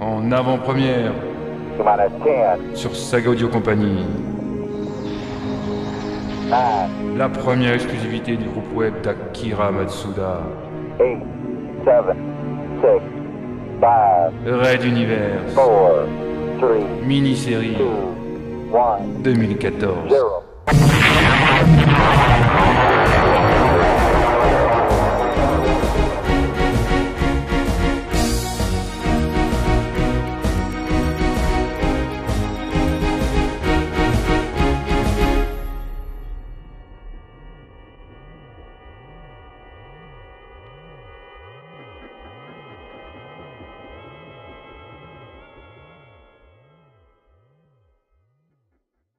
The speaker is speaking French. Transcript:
en avant-première sur Saga Audio Company. La première exclusivité du groupe web d'Akira Matsuda. Red Universe. Mini-série 2014.